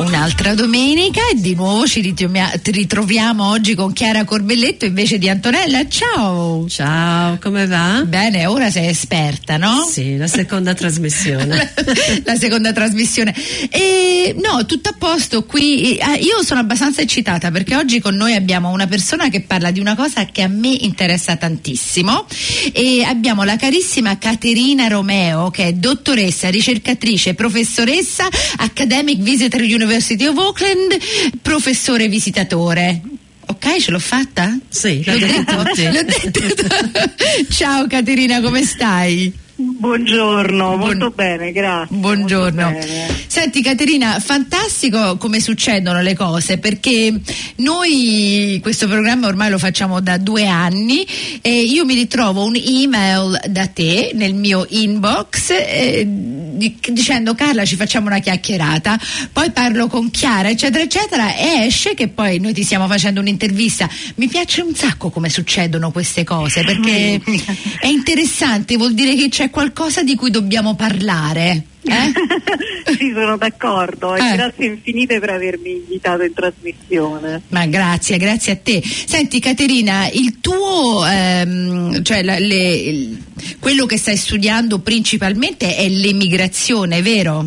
Un'altra domenica e di nuovo ci ritroviamo oggi con Chiara Corbelletto invece di Antonella. Ciao! Ciao, come va? Bene, ora sei esperta, no? Sì, la seconda trasmissione. la seconda trasmissione. E, no, tutto a posto qui. Ah, io sono abbastanza eccitata perché oggi con noi abbiamo una persona che parla di una cosa che a me interessa tantissimo e abbiamo la carissima Caterina Romeo che è dottoressa, ricercatrice, professoressa, Academic Visitor University University of Auckland, professore visitatore. Ok, ce l'ho fatta? Sì, l'ho detto. l'ho detto. Ciao Caterina, come stai? Buongiorno, molto bene, grazie. Buongiorno. Bene. Senti Caterina, fantastico come succedono le cose perché noi questo programma ormai lo facciamo da due anni e io mi ritrovo un'email da te nel mio inbox eh, dicendo Carla ci facciamo una chiacchierata, poi parlo con Chiara eccetera eccetera e esce che poi noi ti stiamo facendo un'intervista. Mi piace un sacco come succedono queste cose perché è interessante, vuol dire che c'è qualcosa di cui dobbiamo parlare. Eh? sì, sono d'accordo e eh. grazie infinite per avermi invitato in trasmissione. Ma grazie, grazie a te. Senti Caterina, il tuo, ehm, cioè la, le, il, quello che stai studiando principalmente è l'emigrazione, vero?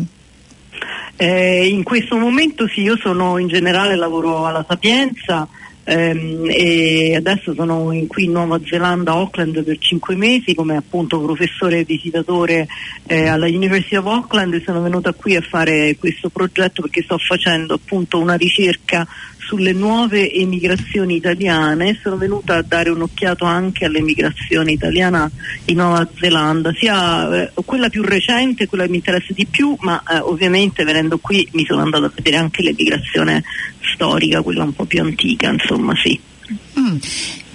Eh, in questo momento sì, io sono in generale lavoro alla Sapienza ehm, e adesso sono in, qui in Nuova Zelanda, Auckland per cinque mesi come appunto professore visitatore eh, alla University of Auckland. E sono venuta qui a fare questo progetto perché sto facendo appunto una ricerca sulle nuove emigrazioni italiane, sono venuta a dare un'occhiato anche all'emigrazione italiana in Nuova Zelanda, sia eh, quella più recente, quella che mi interessa di più, ma eh, ovviamente venendo qui mi sono andata a vedere anche l'emigrazione storica, quella un po' più antica, insomma sì. Mm.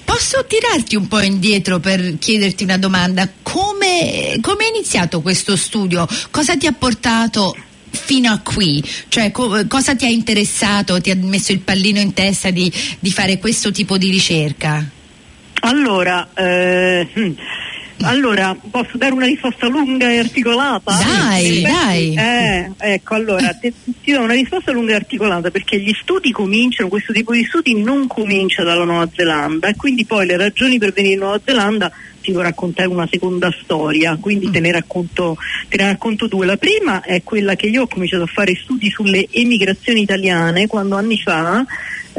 Posso tirarti un po' indietro per chiederti una domanda? Come, come è iniziato questo studio? Cosa ti ha portato fino a qui? Cioè, co- cosa ti ha interessato, ti ha messo il pallino in testa di, di fare questo tipo di ricerca? Allora, eh, allora, posso dare una risposta lunga e articolata? Dai, sì, dai. Eh, ecco, allora, ti, ti do una risposta lunga e articolata perché gli studi cominciano, questo tipo di studi non comincia dalla Nuova Zelanda e quindi poi le ragioni per venire in Nuova Zelanda ti devo raccontare una seconda storia, quindi mm. te, ne racconto, te ne racconto due. La prima è quella che io ho cominciato a fare studi sulle emigrazioni italiane quando anni fa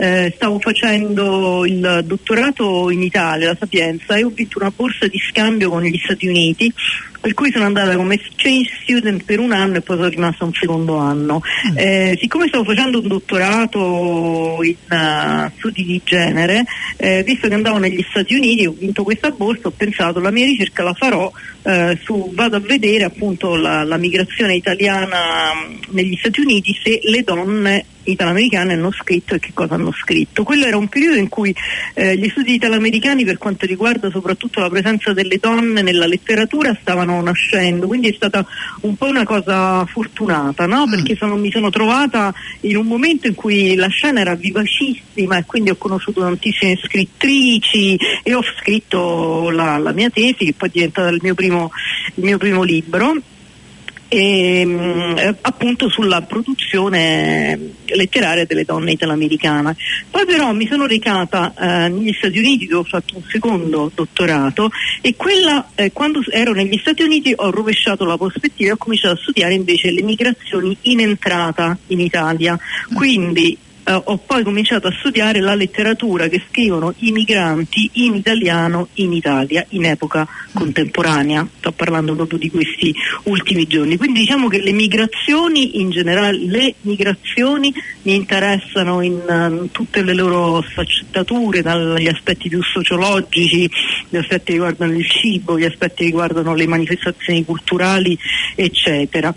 eh, stavo facendo il dottorato in Italia, la Sapienza, e ho vinto una borsa di scambio con gli Stati Uniti per cui sono andata come exchange student per un anno e poi sono rimasta un secondo anno. Mm. Eh, siccome stavo facendo un dottorato in uh, studi di genere, eh, visto che andavo negli Stati Uniti, ho vinto questa borsa, ho pensato la mia ricerca la farò eh, su, vado a vedere appunto la, la migrazione italiana mm, negli Stati Uniti se le donne italoamericane hanno scritto e che cosa hanno scritto. Quello era un periodo in cui eh, gli studi italoamericani per quanto riguarda soprattutto la presenza delle donne nella letteratura stavano nascendo, quindi è stata un po' una cosa fortunata, no? Mm. perché sono, mi sono trovata in un momento in cui la scena era vivacissima e quindi ho conosciuto tantissime scrittrici e ho scritto la, la mia tesi che poi è diventata il mio primo, il mio primo libro e, mm, eh, appunto sulla produzione letteraria delle donne italoamericane. Poi però mi sono recata eh, negli Stati Uniti dove ho fatto un secondo dottorato e quella, eh, quando ero negli Stati Uniti ho rovesciato la prospettiva e ho cominciato a studiare invece le migrazioni in entrata in Italia. Quindi eh, ho poi cominciato a studiare la letteratura che scrivono i migranti in italiano in Italia in epoca contemporanea, sto parlando proprio di questi ultimi giorni. Quindi diciamo che le migrazioni in generale, le migrazioni mi interessano in uh, tutte le loro sfaccettature, dagli aspetti più sociologici, gli aspetti che riguardano il cibo, gli aspetti che riguardano le manifestazioni culturali, eccetera.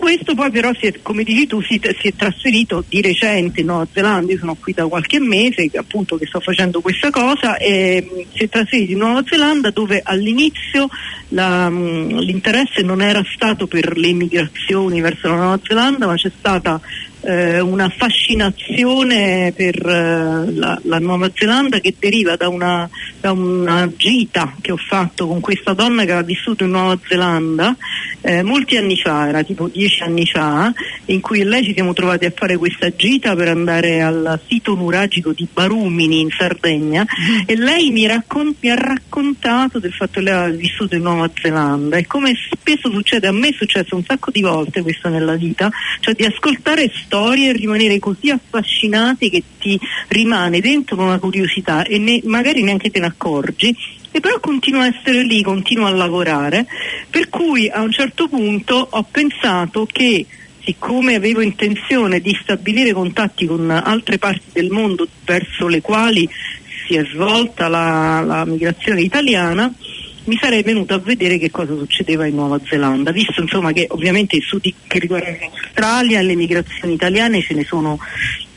Questo poi però, si è, come dici tu, si, si, è trasferito di recente in Nuova Zelanda, io sono qui da qualche mese appunto che sto facendo questa cosa e mm, si è trasferito in Nuova Zelanda dove all'inizio la, mm, l'interesse non era stato per le migrazioni verso la Nuova Zelanda ma c'è stata eh, una fascinazione per eh, la, la, Nuova Zelanda che deriva da una, da una, gita che ho fatto con questa donna che ha vissuto in Nuova Zelanda eh, molti anni fa, era tipo dieci anni fa, in cui lei ci siamo trovati a fare questa gita per andare al sito nuragico di Barumini in Sardegna e lei mi, raccon- mi, ha raccontato del fatto che lei aveva vissuto in Nuova Zelanda. E come spesso succede, a me è successo un sacco di volte questo nella vita, cioè di ascoltare storie e rimanere così affascinati che ti rimane dentro una curiosità e ne, magari neanche te ne accorgi e però continua a essere lì, continua a lavorare, per cui a un certo punto ho pensato che siccome avevo intenzione di stabilire contatti con altre parti del mondo verso le quali si è svolta la, la migrazione italiana, mi sarei venuto a vedere che cosa succedeva in Nuova Zelanda, visto insomma che ovviamente i studi che riguardano l'Australia e le migrazioni italiane ce ne sono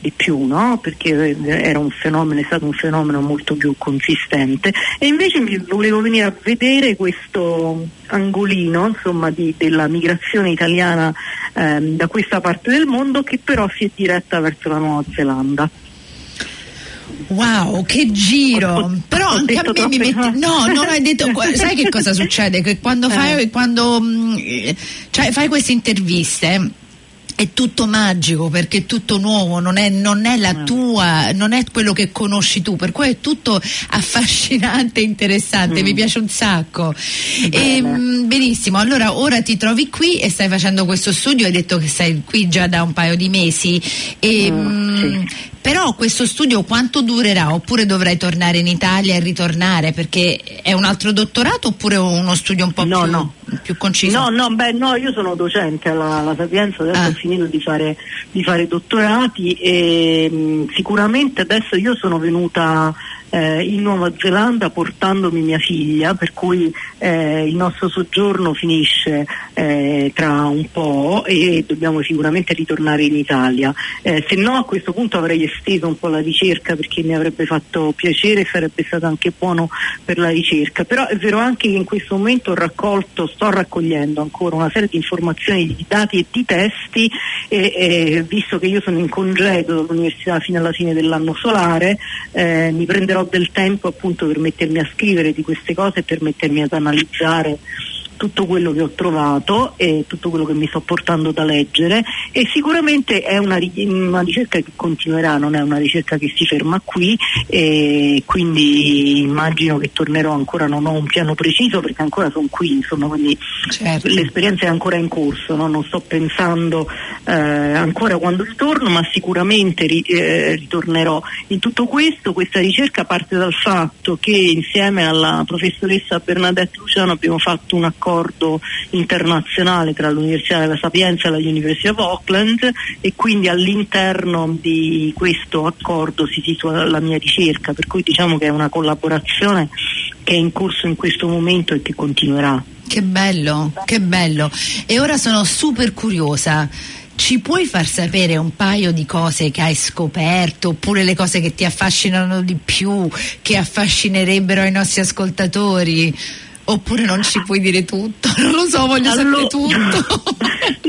di più, no? perché un fenomeno, è stato un fenomeno molto più consistente e invece volevo venire a vedere questo angolino insomma, di, della migrazione italiana ehm, da questa parte del mondo che però si è diretta verso la Nuova Zelanda. Wow, che giro! Però anche a me mi metti. No, non hai detto. sai che cosa succede? Che quando fai, eh. quando, mm, cioè, fai queste interviste è tutto magico perché è tutto nuovo, non è, non è, la ah. tua, non è quello che conosci tu, per cui è tutto affascinante e interessante, mm. mi piace un sacco. E, ehm, benissimo, allora ora ti trovi qui e stai facendo questo studio, hai detto che sei qui già da un paio di mesi. E, mm, sì. Però questo studio quanto durerà? Oppure dovrai tornare in Italia e ritornare? Perché è un altro dottorato oppure uno studio un po' no, più, no. più, conciso? No, no, beh, no, io sono docente alla, alla Sapienza, adesso ah. ho finito di fare, di fare dottorati e mh, mm, sicuramente adesso io sono venuta eh, in Nuova Zelanda portandomi mia figlia, per cui eh, il nostro soggiorno finisce eh, tra un po' e dobbiamo sicuramente ritornare in Italia. Eh, se no a questo punto avrei esteso un po' la ricerca perché mi avrebbe fatto piacere e sarebbe stato anche buono per la ricerca, però è vero anche che in questo momento ho raccolto, sto raccogliendo ancora una serie di informazioni, di dati e di testi e, visto che io sono in congedo dall'università fino alla fine dell'anno solare eh, mi prenderò del tempo appunto per mettermi a scrivere di queste cose e per mettermi ad analizzare tutto quello che ho trovato e tutto quello che mi sto portando da leggere e sicuramente è una, una, ricerca che continuerà, non è una ricerca che si ferma qui e quindi immagino che tornerò ancora, non ho un piano preciso perché ancora sono qui, insomma, quindi certo. l'esperienza è ancora in corso, no? non sto pensando eh, ancora quando ritorno, ma sicuramente ri, eh, ritornerò. In tutto questo questa ricerca parte dal fatto che insieme alla professoressa Bernadette Luciano abbiamo fatto un accordo accordo internazionale tra l'Università della Sapienza e la University of Auckland e quindi all'interno di questo accordo si situa la mia ricerca, per cui diciamo che è una collaborazione che è in corso in questo momento e che continuerà. Che bello, che bello. E ora sono super curiosa. Ci puoi far sapere un paio di cose che hai scoperto oppure le cose che ti affascinano di più, che affascinerebbero i nostri ascoltatori? Oppure non ci puoi dire tutto? Non lo so, voglio allora, sapere tutto.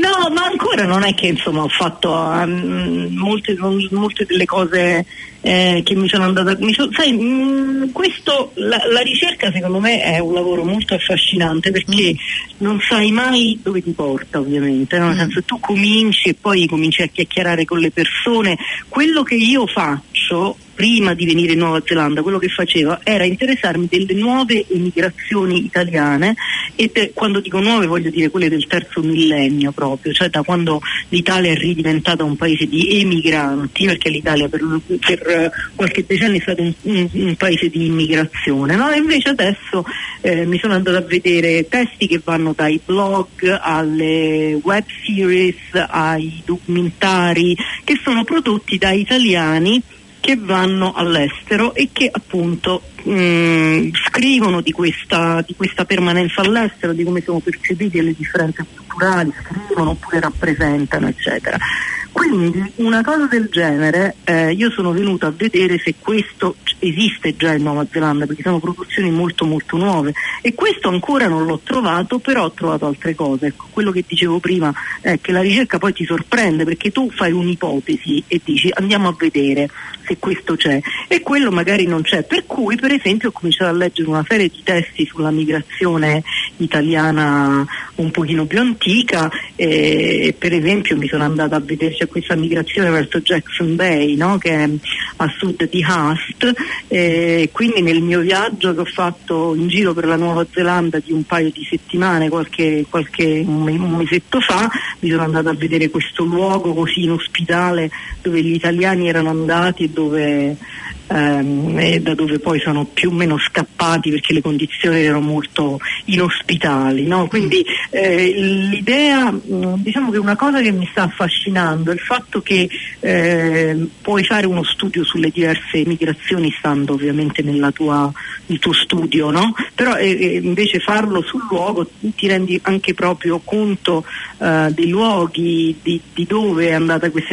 no, ma ancora non è che insomma ho fatto um, molte, molte, delle cose eh, che mi sono andata. Mi so, sai, mh, mm, questo, la, la, ricerca secondo me è un lavoro molto affascinante perché mm. non sai mai dove ti porta, ovviamente. No? Nel mm. senso tu cominci e poi cominci a chiacchierare con le persone. Quello che io faccio prima di venire in Nuova Zelanda, quello che facevo era interessarmi delle nuove emigrazioni italiane e per, quando dico nuove voglio dire quelle del terzo millennio proprio, cioè da quando l'Italia è ridiventata un paese di emigranti, perché l'Italia per, per qualche decennio è stato un, un, un paese di immigrazione, no? invece adesso eh, mi sono andata a vedere testi che vanno dai blog alle web series, ai documentari, che sono prodotti da italiani che vanno all'estero e che appunto mh, mm, scrivono di questa, di questa, permanenza all'estero, di come sono percepiti le differenze culturali, scrivono oppure rappresentano, eccetera. Quindi una cosa del genere eh, io sono venuta a vedere se questo esiste già in Nuova Zelanda perché sono produzioni molto molto nuove e questo ancora non l'ho trovato, però ho trovato altre cose. Ecco, quello che dicevo prima è che la ricerca poi ti sorprende perché tu fai un'ipotesi e dici andiamo a vedere se questo c'è e quello magari non c'è. Per cui per esempio ho cominciato a leggere una serie di testi sulla migrazione italiana un pochino più antica e per esempio mi sono andata a vedere c'è questa migrazione verso Jackson Bay no? che è a sud di Hust e quindi nel mio viaggio che ho fatto in giro per la Nuova Zelanda di un paio di settimane qualche, qualche un, mesetto fa mi sono andata a vedere questo luogo così inospitale dove gli italiani erano andati e dove ehm, e da dove poi sono più o meno scappati perché le condizioni erano molto inospitali. No? Quindi eh, l'idea, diciamo che una cosa che mi sta affascinando è il fatto che eh, puoi fare uno studio sulle diverse migrazioni stando ovviamente nel tuo studio, no? però eh, invece farlo sul luogo ti rendi anche proprio conto eh, dei luoghi, di, di, dove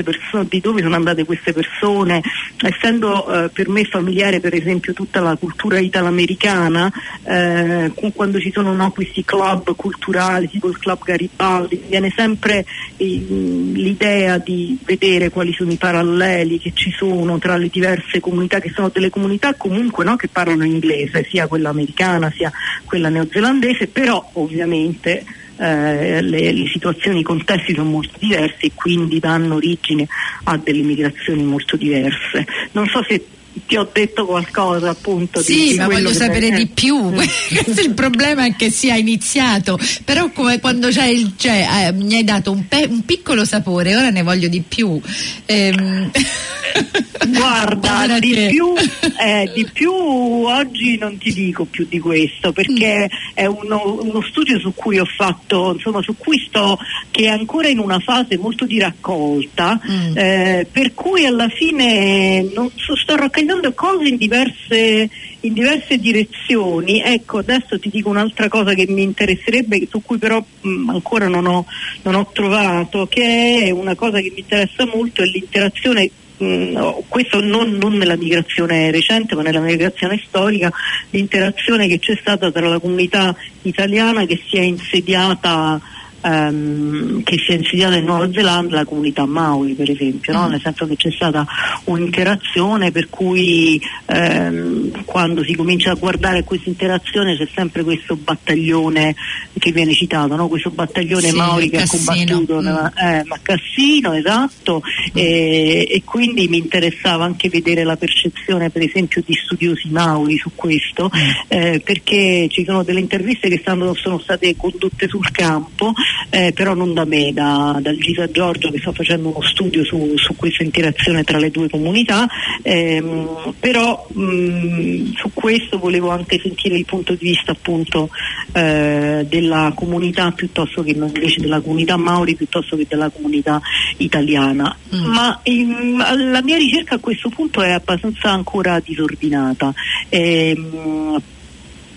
perso- di, dove sono andate queste persone, essendo eh, per me familiare per esempio tutta la cultura italo-americana, eh, quando ci sono no, questi club culturali tipo il club Garibaldi, viene sempre eh, l'idea di vedere quali sono i paralleli che ci sono tra le diverse comunità, che sono delle comunità comunque no, che parlano inglese, sia quella americana sia quella neozelandese, però ovviamente eh, le, le, situazioni, i contesti sono molto diversi e quindi danno origine a delle migrazioni molto diverse. Non so se ti ho detto qualcosa appunto sì, di, ma voglio sapere è... di più il problema è che sia iniziato però come quando c'è il cioè, eh, mi hai dato un, pe- un, piccolo sapore ora ne voglio di più ehm... guarda di più, eh, di più, oggi non ti dico più di questo perché mm. è uno, uno, studio su cui ho fatto insomma su cui sto che è ancora in una fase molto di raccolta mm. eh, per cui alla fine non so, sto raccogliendo prendendo cose in diverse, in diverse direzioni. Ecco, adesso ti dico un'altra cosa che mi interesserebbe, su cui però mh, ancora non ho, non ho trovato, che è una cosa che mi interessa molto, è l'interazione No, questo non, non, nella migrazione recente ma nella migrazione storica, l'interazione che c'è stata tra la comunità italiana che si è insediata ehm, che si è insediata in Nuova Zelanda la comunità Maui per esempio, no? Mm. nel senso che c'è stata un'interazione per cui ehm, quando si comincia a guardare questa interazione c'è sempre questo battaglione che viene citato, no? questo battaglione sì, Maui che Cassino. ha combattuto mm. nella, eh, Cassino, esatto, mm. e, e, quindi mi interessava anche vedere la percezione per esempio di studiosi Maui su questo, mm. eh, perché ci sono delle interviste che stanno, sono state condotte sul campo eh, però non da me, da, dal Gisa Giorgio che sta facendo uno studio su, su questa interazione tra le due comunità, ehm, però mh, su questo volevo anche sentire il punto di vista appunto eh, della comunità piuttosto che invece della comunità Mauri piuttosto che della comunità italiana. Mm. Ma ehm, la mia ricerca a questo punto è abbastanza ancora disordinata. Ehm,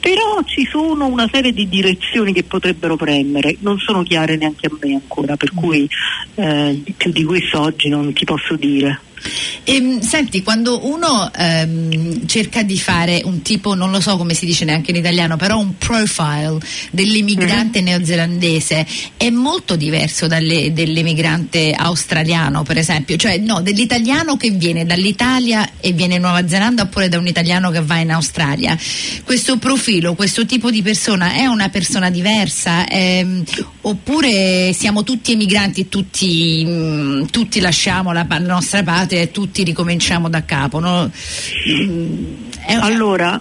però ci sono una serie di direzioni che potrebbero prendere, non sono chiare neanche a me ancora, per cui eh, più di questo oggi non ti posso dire. E, ehm, senti, quando uno ehm, cerca di fare un tipo, non lo so come si dice neanche in italiano, però un profile dell'immigrante mm-hmm. neozelandese è molto diverso dalle, dell'immigrante australiano, per esempio, cioè no, dell'italiano che viene dall'Italia e viene in Nuova Zelanda oppure da un italiano che va in Australia. Questo profilo, questo tipo di persona è una persona diversa ehm, oppure siamo tutti emigranti e tutti, mh, mm, tutti lasciamo la, nostra patria? e tutti ricominciamo da capo. No? Una... Allora,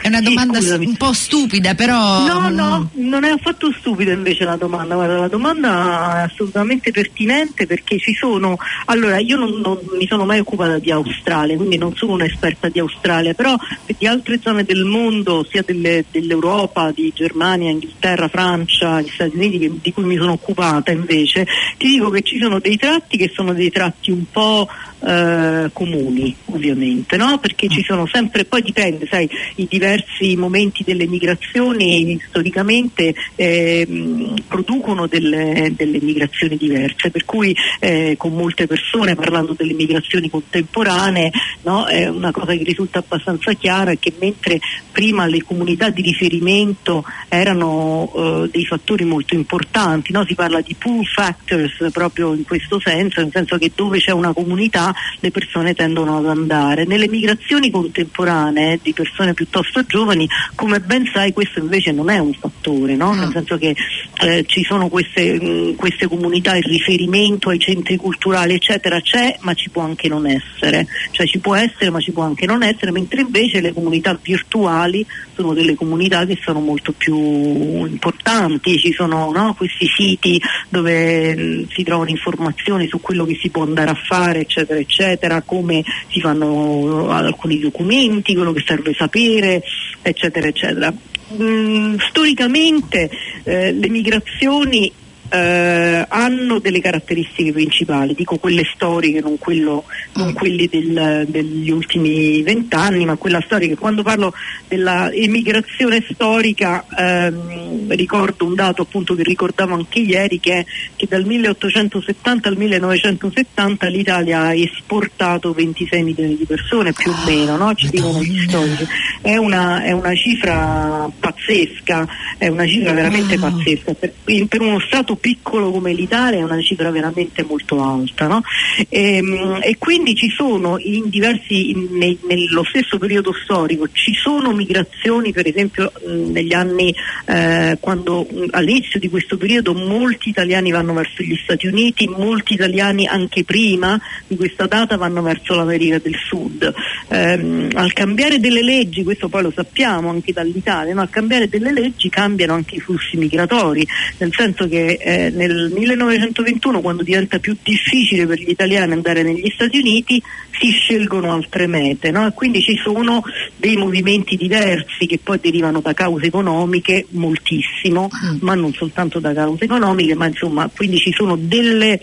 È una domanda sì, un po' stupida, però. No, no, non è affatto stupida invece la domanda. Guarda, la domanda è assolutamente pertinente perché ci sono. Allora, io non, non, mi sono mai occupata di Australia, quindi non sono un'esperta di Australia, però di altre zone del mondo, sia delle, dell'Europa, di Germania, Inghilterra, Francia, gli Stati Uniti, che, di cui mi sono occupata invece, ti dico che ci sono dei tratti che sono dei tratti un po' eh, comuni, ovviamente, no? Perché ci sono sempre, poi dipende, sai, i diversi diversi momenti delle migrazioni storicamente ehm, producono delle, delle migrazioni diverse, per cui eh, con molte persone parlando delle migrazioni contemporanee no, è una cosa che risulta abbastanza chiara è che mentre prima le comunità di riferimento erano eh, dei fattori molto importanti, no? si parla di pull factors proprio in questo senso, nel senso che dove c'è una comunità le persone tendono ad andare. Nelle migrazioni contemporanee di persone piuttosto giovani, come ben sai, questo invece non è un fattore, no? nel senso che eh, ci sono queste, mh, queste comunità, il riferimento ai centri culturali eccetera c'è, ma ci può anche non essere, cioè ci può essere ma ci può anche non essere, mentre invece le comunità virtuali sono delle comunità che sono molto più importanti, ci sono no, questi siti dove mh, si trovano informazioni su quello che si può andare a fare eccetera eccetera, come si fanno alcuni documenti, quello che serve sapere eccetera eccetera. Mm, storicamente eh, le migrazioni eh, hanno delle caratteristiche principali, dico quelle storiche, non, quello, non quelli del, degli ultimi vent'anni, ma quella storica. Quando parlo della emigrazione storica ehm, ricordo un dato appunto che ricordavo anche ieri che, è che dal 1870 al 1970 l'Italia ha esportato 26 milioni di persone più o meno, no? ci dicono gli storici. È una, è una cifra pazzesca, è una cifra veramente pazzesca. Per, per uno Stato piccolo come l'Italia è una cifra veramente molto alta no? e, e, quindi ci sono in diversi in, nello stesso periodo storico ci sono migrazioni per esempio negli anni eh, quando all'inizio di questo periodo molti italiani vanno verso gli Stati Uniti molti italiani anche prima di questa data vanno verso l'America del Sud ehm, al cambiare delle leggi questo poi lo sappiamo anche dall'Italia no? al cambiare delle leggi cambiano anche i flussi migratori nel senso che eh, nel 1921 quando diventa più difficile per gli italiani andare negli Stati Uniti si scelgono altre mete no? quindi ci sono dei movimenti diversi che poi derivano da cause economiche moltissimo mm. ma non soltanto da cause economiche ma insomma quindi ci sono delle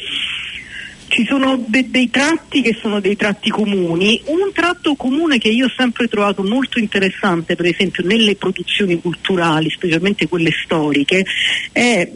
ci sono de- dei tratti che sono dei tratti comuni. Un tratto comune che io ho sempre trovato molto interessante, per esempio nelle produzioni culturali, specialmente quelle storiche, è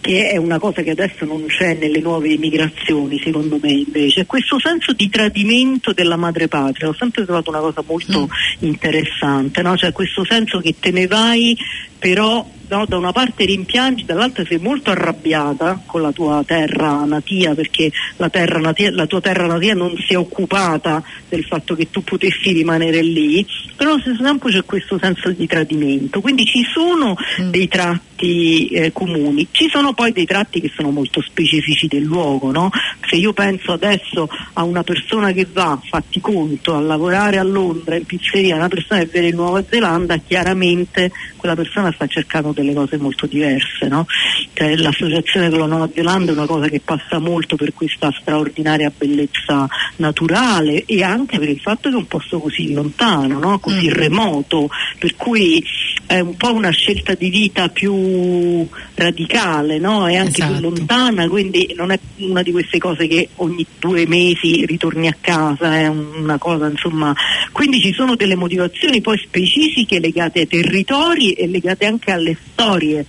che è una cosa che adesso non c'è nelle nuove immigrazioni, secondo me invece, questo senso di tradimento della madrepatria, ho sempre trovato una cosa molto mm. interessante, no? cioè questo senso che te ne vai però no, da una parte rimpiangi, dall'altra sei molto arrabbiata con la tua terra natia perché la, terra natia, la tua terra natia non si è occupata del fatto che tu potessi rimanere lì, però allo stesso tempo c'è questo senso di tradimento, quindi ci sono mm. dei tratti eh, comuni, ci sono poi dei tratti che sono molto specifici del luogo, no? se io penso adesso a una persona che va, fatti conto, a lavorare a Londra in pizzeria, una persona che viene in Nuova Zelanda, chiaramente quella persona sta cercando delle cose molto diverse. No? Cioè, l'associazione con la Nuova Zelanda è una cosa che passa molto per questa straordinaria bellezza naturale e anche per il fatto che è un posto così lontano, no? così mm. remoto, per cui è un po' una scelta di vita più radicale, no? è anche esatto. più lontana, quindi non è una di queste cose che ogni due mesi ritorni a casa, è una cosa insomma. Quindi ci sono delle motivazioni poi specifiche legate ai territori e legate anche alle storie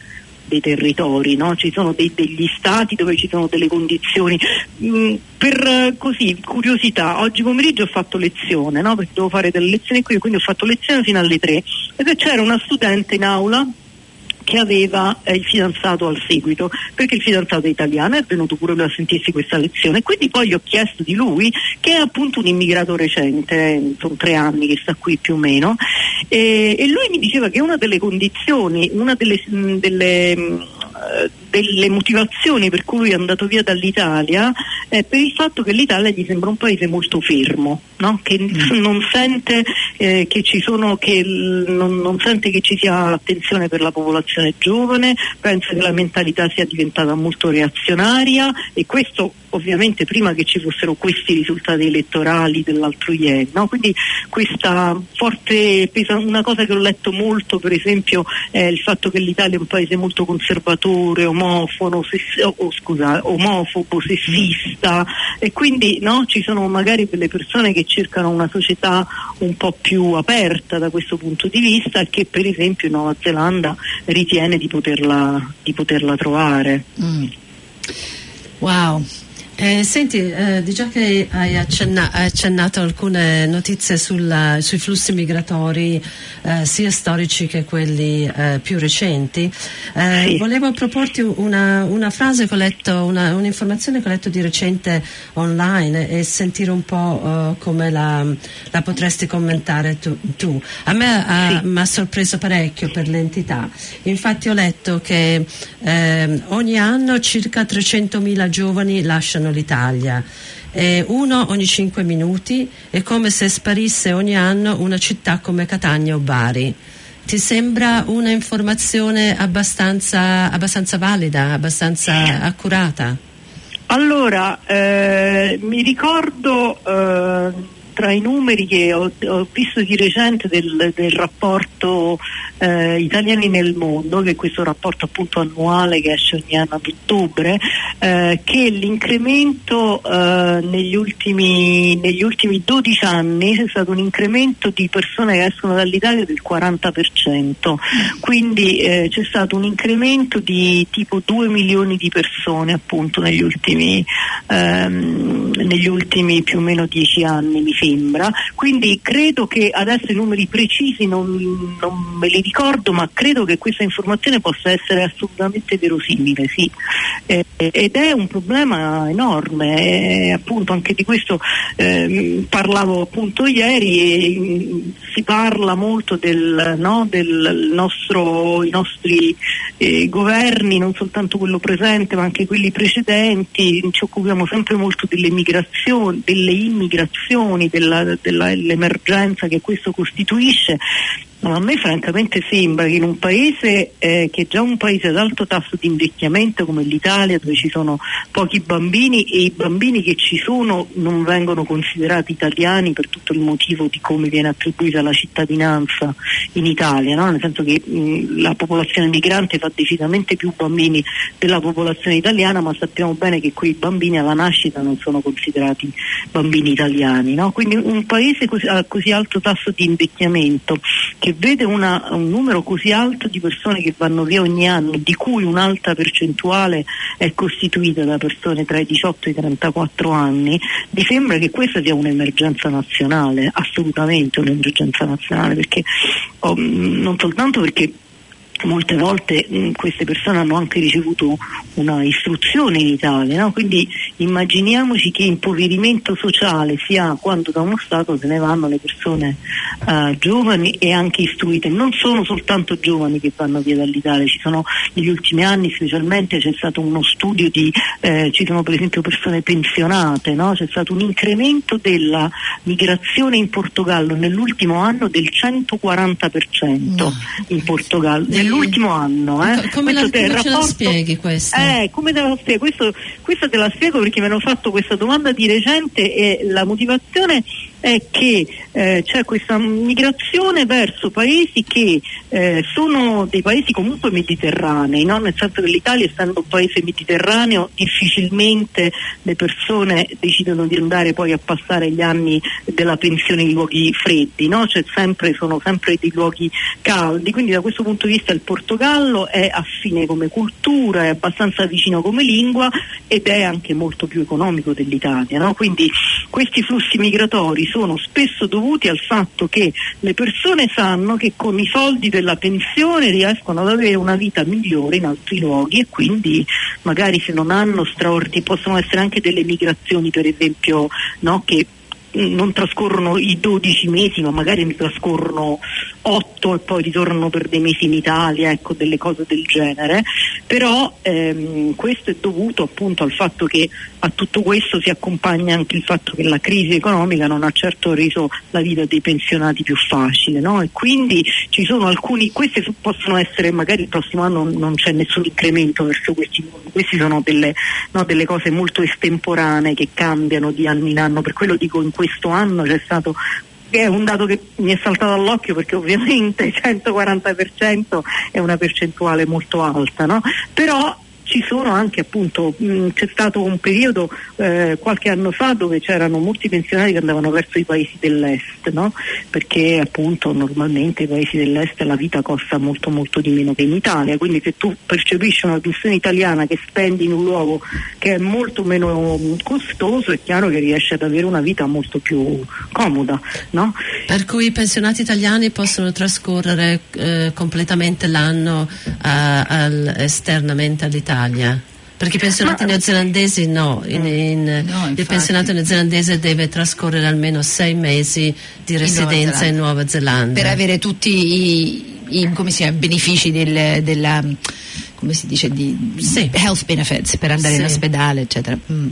dei territori, no? ci sono dei, degli stati dove ci sono delle condizioni. Mm, per così, curiosità, oggi pomeriggio ho fatto lezione, no? perché devo fare delle lezioni qui, quindi ho fatto lezione fino alle 3 e c'era una studente in aula che aveva eh, il fidanzato al seguito, perché il fidanzato è italiano è venuto pure lui a sentirsi questa lezione. Quindi poi gli ho chiesto di lui, che è appunto un immigrato recente, sono tre anni che sta qui più o meno, e, e lui mi diceva che una delle condizioni, una delle, delle delle motivazioni per cui è andato via dall'Italia è per il fatto che l'Italia gli sembra un paese molto fermo, no? che mm. non, sente, eh, che ci sono, che non, non sente che ci sia attenzione per la popolazione giovane, pensa che la mentalità sia diventata molto reazionaria e questo ovviamente prima che ci fossero questi risultati elettorali dell'altro ieri. No? Quindi questa forte una cosa che ho letto molto per esempio è il fatto che l'Italia è un paese molto conservatore, omofono, sess- oh, scusa, omofobo, sessista e quindi no, ci sono magari delle persone che cercano una società un po' più aperta da questo punto di vista che per esempio in Nuova Zelanda ritiene di poterla, di poterla trovare. Mm. Wow. Eh, senti, eh, già che hai, accenna- hai, accennato alcune notizie sulla, sui flussi migratori, eh, sia storici che quelli eh, più recenti, eh, sì. volevo proporti una, una, frase che ho letto, una, un'informazione che ho letto di recente online e sentire un po' eh, come la, la, potresti commentare tu. tu. A me sì. mi ha sorpreso parecchio per l'entità. Infatti ho letto che ehm, ogni anno circa 300.000 giovani lasciano l'Italia. Eh, uno ogni cinque minuti è come se sparisse ogni anno una città come Catania o Bari. Ti sembra una informazione abbastanza, abbastanza valida, abbastanza accurata? Allora, eh, mi ricordo eh, tra i numeri che ho, ho visto di recente del, del rapporto eh, Italiani nel mondo, che è questo rapporto appunto annuale che esce ogni anno ad ottobre, eh, che l'incremento eh, negli, ultimi, negli ultimi 12 anni c'è stato un incremento di persone che escono dall'Italia del 40%, quindi eh, c'è stato un incremento di tipo 2 milioni di persone appunto negli ultimi, ehm, negli ultimi più o meno 10 anni mi sembra, quindi credo che adesso i numeri precisi non, non me li ricordo, ma credo che questa informazione possa essere assolutamente verosimile, sì. Eh, ed è un problema enorme, eh, appunto anche di questo eh, parlavo appunto ieri e mm, si parla molto del, no, del nostro, i nostri eh, governi, non soltanto quello presente ma anche quelli precedenti, ci occupiamo sempre molto delle migrazioni, delle immigrazioni, dell'emergenza che questo costituisce No, a me francamente sembra che in un paese eh, che è già un paese ad alto tasso di invecchiamento come l'Italia, dove ci sono pochi bambini e i bambini che ci sono non vengono considerati italiani per tutto il motivo di come viene attribuita la cittadinanza in Italia, no? nel senso che mh, la popolazione migrante fa decisamente più bambini della popolazione italiana, ma sappiamo bene che quei bambini alla nascita non sono considerati bambini italiani. No? Quindi un paese a così alto tasso di invecchiamento che che vede una, un numero così alto di persone che vanno via ogni anno, di cui un'alta percentuale è costituita da persone tra i 18 e i 34 anni, mi sembra che questa sia un'emergenza nazionale, assolutamente un'emergenza nazionale, perché oh, non soltanto perché molte volte mh, mm, queste persone hanno anche ricevuto una istruzione in Italia, no? quindi immaginiamoci che impoverimento sociale si ha quando da uno Stato se ne vanno le persone uh, giovani e anche istruite. Non sono soltanto giovani che vanno via dall'Italia, ci sono negli ultimi anni specialmente c'è stato uno studio di, eh, ci sono per esempio persone pensionate, no? c'è stato un incremento della migrazione in Portogallo nell'ultimo anno del 140% no. in Portogallo nell'ultimo anno. Eh. Come, la, come rapporto, la spieghi questo? Eh, come te la spiego? Questo, questa te la spiego perché mi hanno fatto questa domanda di recente e la motivazione è che eh, c'è questa migrazione verso paesi che eh, sono dei paesi comunque mediterranei, no? nel senso che l'Italia essendo un paese mediterraneo difficilmente le persone decidono di andare poi a passare gli anni della pensione in luoghi freddi, no? cioè sempre, sono sempre dei luoghi caldi, quindi da questo punto di vista il Portogallo è affine come cultura, è abbastanza vicino come lingua ed è anche molto più economico dell'Italia, no? quindi questi flussi migratori sono spesso dovuti al fatto che le persone sanno che con i soldi della pensione riescono ad avere una vita migliore in altri luoghi e quindi magari se non hanno straordinari possono essere anche delle migrazioni per esempio no, che non trascorrono i 12 mesi ma magari ne trascorrono 8 e poi ritornano per dei mesi in Italia, ecco delle cose del genere, però ehm, questo è dovuto appunto al fatto che a tutto questo si accompagna anche il fatto che la crisi economica non ha certo reso la vita dei pensionati più facile no? e quindi ci sono alcuni, queste possono essere magari il prossimo anno non c'è nessun incremento verso questi, queste sono delle, no, delle cose molto estemporanee che cambiano di anno in anno, per quello dico in questo anno c'è stato che è un dato che mi è saltato all'occhio perché ovviamente il 140% è una percentuale molto alta, no? però ci sono anche appunto, mh, c'è stato un periodo eh, qualche anno fa dove c'erano molti pensionati che andavano verso i paesi dell'est, no? perché appunto normalmente i paesi dell'est la vita costa molto molto di meno che in Italia, quindi se tu percepisci una pensione italiana che spendi in un luogo che è molto meno costoso, è chiaro che riesci ad avere una vita molto più comoda. No? Per cui i pensionati italiani possono trascorrere eh, completamente l'anno eh, al- esternamente all'Italia? Perché i pensionati Ma- neozelandesi no, in- in- No, il pensionato neozelandese deve trascorrere almeno sei mesi di Nuova residenza Zelanda. in Nuova Zelanda. per avere tutti i, i- come si chiama, benefici del- della come si dice di Sì. health benefits per andare in Sì. ospedale eccetera Mm.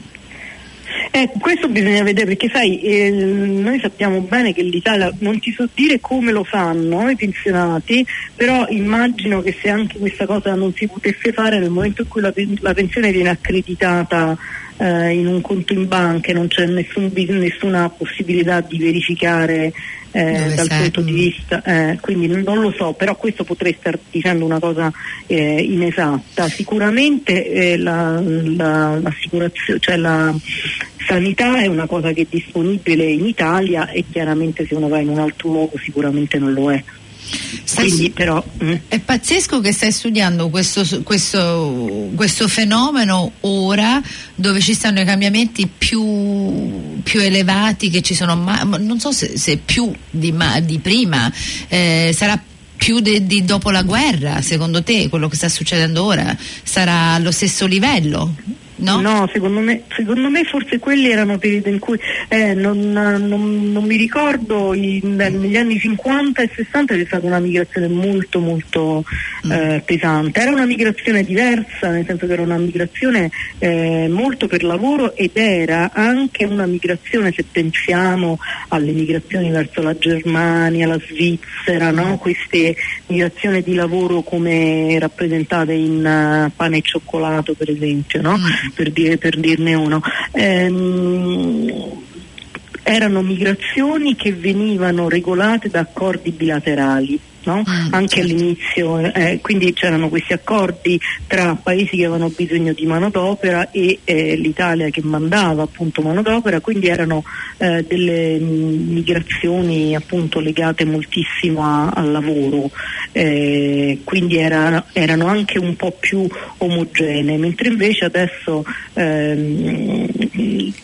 Eh, questo bisogna vedere perché sai, eh, noi sappiamo bene che l'Italia non ti so dire come lo fanno i pensionati, però immagino che se anche questa cosa non si potesse fare nel momento in cui la, la pensione viene accreditata eh, in un conto in banca e non c'è nessun nessuna possibilità di verificare eh, dal sei? punto di vista, eh, quindi non lo so, però questo potrei star dicendo una cosa eh, inesatta. Sicuramente eh, la, la- l'assicurazione, cioè la sanità è una cosa che è disponibile in Italia e chiaramente se uno va in un altro luogo sicuramente non lo è. Quindi però mm, È pazzesco che stai studiando questo, questo- questo fenomeno ora dove ci stanno i cambiamenti più, più elevati che ci sono mai, ma non so se, se più di, ma- di prima, eh, sarà più de- di dopo la guerra, secondo te quello che sta succedendo ora sarà allo stesso livello? No? secondo, me, secondo me forse quelli erano periodi in cui eh, non, non- non mi ricordo i- negli anni 50 e 60 c'è stata una migrazione molto molto eh, pesante. Era una migrazione diversa, nel senso che era una migrazione eh, molto per lavoro ed era anche una migrazione, se pensiamo alle migrazioni verso la Germania, la Svizzera, no? queste migrazioni di lavoro come rappresentate in eh, pane e cioccolato per esempio, no? Per, dire- per dirne uno. Ehm, erano migrazioni che venivano regolate da accordi bilaterali. No? Mm, Anche all'inizio, eh, quindi c'erano questi accordi tra paesi che avevano bisogno di manodopera e eh, l'Italia che mandava appunto manodopera, quindi erano eh, delle mm, migrazioni appunto legate moltissimo a- al lavoro, eh, quindi era- erano anche un po' più omogenee, mentre invece adesso ehm,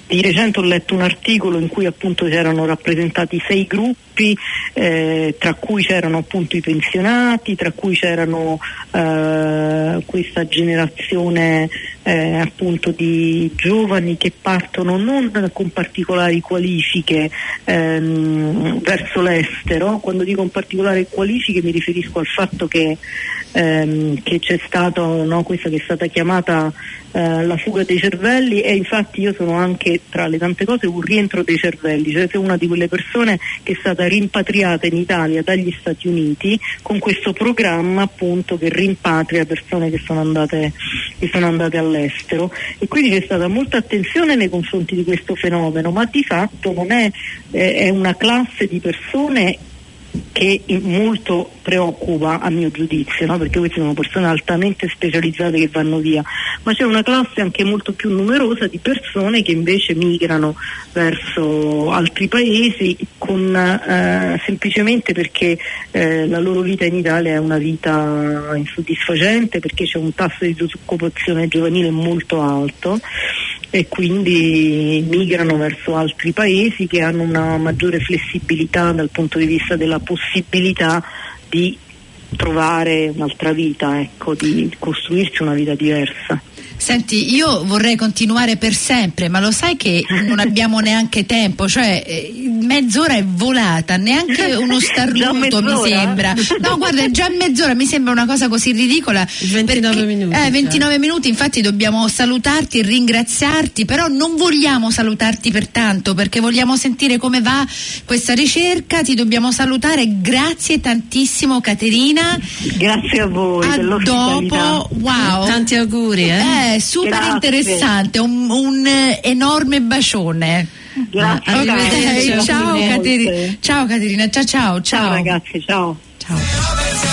di recente ho letto un articolo in cui appunto c'erano rappresentati sei gruppi, eh, tra cui c'erano appunto i pensionati, tra cui c'erano eh, questa generazione eh, appunto di giovani che partono non con particolari qualifiche ehm, verso l'estero, quando dico con particolari qualifiche mi riferisco al fatto che, ehm, che c'è stato no, questa che è stata chiamata eh, la fuga dei cervelli e infatti io sono anche tra le tante cose un rientro dei cervelli, cioè sono una di quelle persone che è stata rimpatriata in Italia dagli Stati Uniti con questo programma appunto che rimpatria persone che sono andate, che sono andate all'estero. E quindi c'è stata molta attenzione nei confronti di questo fenomeno, ma di fatto non è, eh, è una classe di persone che molto preoccupa a mio giudizio, no? perché queste sono persone altamente specializzate che vanno via, ma c'è una classe anche molto più numerosa di persone che invece migrano verso altri paesi con, eh, semplicemente perché eh, la loro vita in Italia è una vita insoddisfacente, perché c'è un tasso di disoccupazione giovanile molto alto e quindi migrano verso altri paesi che hanno una maggiore flessibilità dal punto di vista della possibilità di trovare un'altra vita, ecco, di costruirsi una vita diversa. Senti, io vorrei continuare per sempre, ma lo sai che non abbiamo neanche tempo, cioè eh, mezz'ora è volata, neanche uno starnuto mi sembra. No, guarda, è già mezz'ora, mi sembra una cosa così ridicola. 29 minuti, Eh, 29 cioè. minuti, infatti dobbiamo salutarti e ringraziarti, però non vogliamo salutarti per tanto, perché vogliamo sentire come va questa ricerca, ti dobbiamo salutare, grazie tantissimo Caterina. Grazie a voi A dopo, wow. Tanti auguri, eh? Eh, super Grazie. interessante, un, un, eh, enorme bacione. Grazie. Ok, Arrivederci, ciao, Caterina, ciao Caterina, ciao ciao ciao. Ciao ragazzi, ciao. Ciao.